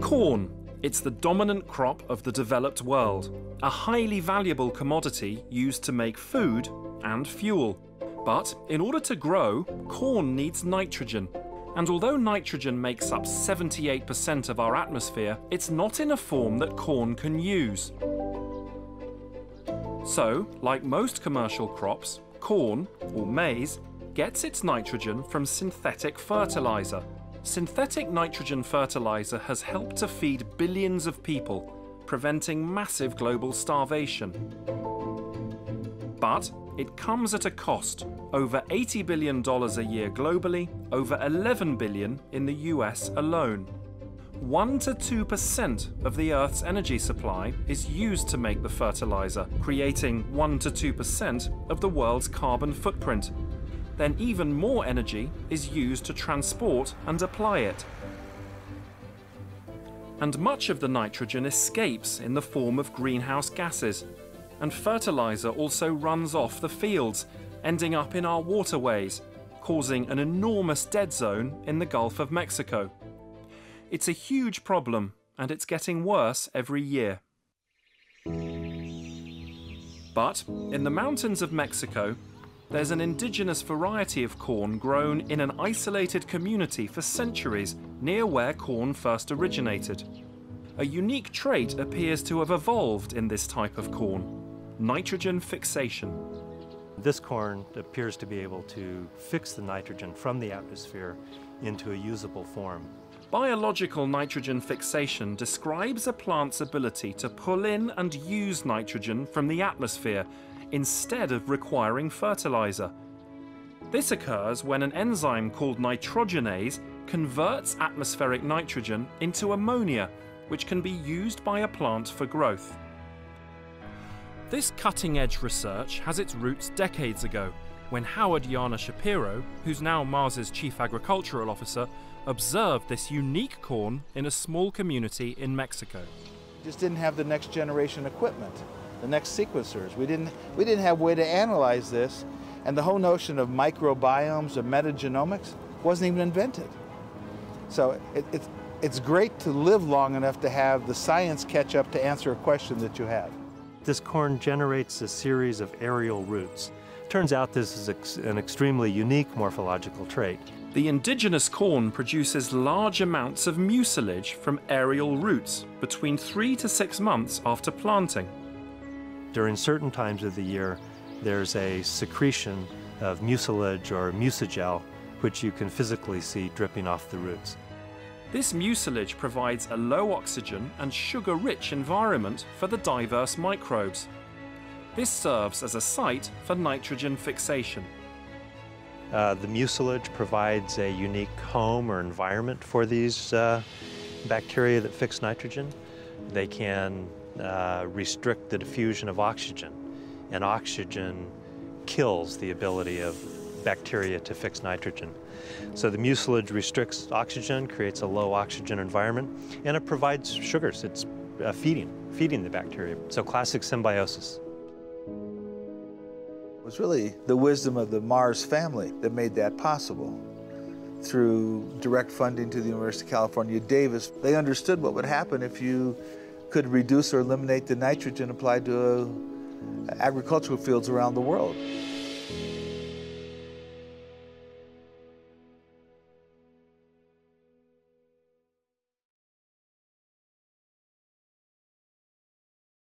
Corn. It's the dominant crop of the developed world, a highly valuable commodity used to make food and fuel. But in order to grow, corn needs nitrogen. And although nitrogen makes up 78% of our atmosphere, it's not in a form that corn can use. So, like most commercial crops, corn, or maize, gets its nitrogen from synthetic fertilizer. Synthetic nitrogen fertilizer has helped to feed billions of people, preventing massive global starvation. But it comes at a cost over $80 billion a year globally, over 11 billion in the US alone. 1 to 2% of the Earth's energy supply is used to make the fertilizer, creating 1 to 2% of the world's carbon footprint. Then even more energy is used to transport and apply it. And much of the nitrogen escapes in the form of greenhouse gases, and fertilizer also runs off the fields, ending up in our waterways, causing an enormous dead zone in the Gulf of Mexico. It's a huge problem, and it's getting worse every year. But in the mountains of Mexico, there's an indigenous variety of corn grown in an isolated community for centuries near where corn first originated. A unique trait appears to have evolved in this type of corn nitrogen fixation. This corn appears to be able to fix the nitrogen from the atmosphere into a usable form. Biological nitrogen fixation describes a plant's ability to pull in and use nitrogen from the atmosphere instead of requiring fertilizer. This occurs when an enzyme called nitrogenase converts atmospheric nitrogen into ammonia, which can be used by a plant for growth. This cutting edge research has its roots decades ago when Howard Yana Shapiro, who's now Mars's chief agricultural officer, observed this unique corn in a small community in Mexico. Just didn't have the next generation equipment, the next sequencers. We didn't, we didn't have a way to analyze this, and the whole notion of microbiomes or metagenomics wasn't even invented. So it, it, it's great to live long enough to have the science catch up to answer a question that you have. This corn generates a series of aerial roots. Turns out this is ex an extremely unique morphological trait. The indigenous corn produces large amounts of mucilage from aerial roots between three to six months after planting. During certain times of the year, there's a secretion of mucilage or mucigel, which you can physically see dripping off the roots. This mucilage provides a low oxygen and sugar rich environment for the diverse microbes. This serves as a site for nitrogen fixation. Uh, the mucilage provides a unique home or environment for these uh, bacteria that fix nitrogen. They can uh, restrict the diffusion of oxygen, and oxygen kills the ability of bacteria to fix nitrogen. So the mucilage restricts oxygen, creates a low oxygen environment, and it provides sugars. It's uh, feeding, feeding the bacteria. So classic symbiosis. It was really the wisdom of the Mars family that made that possible. Through direct funding to the University of California, Davis, they understood what would happen if you could reduce or eliminate the nitrogen applied to uh, agricultural fields around the world.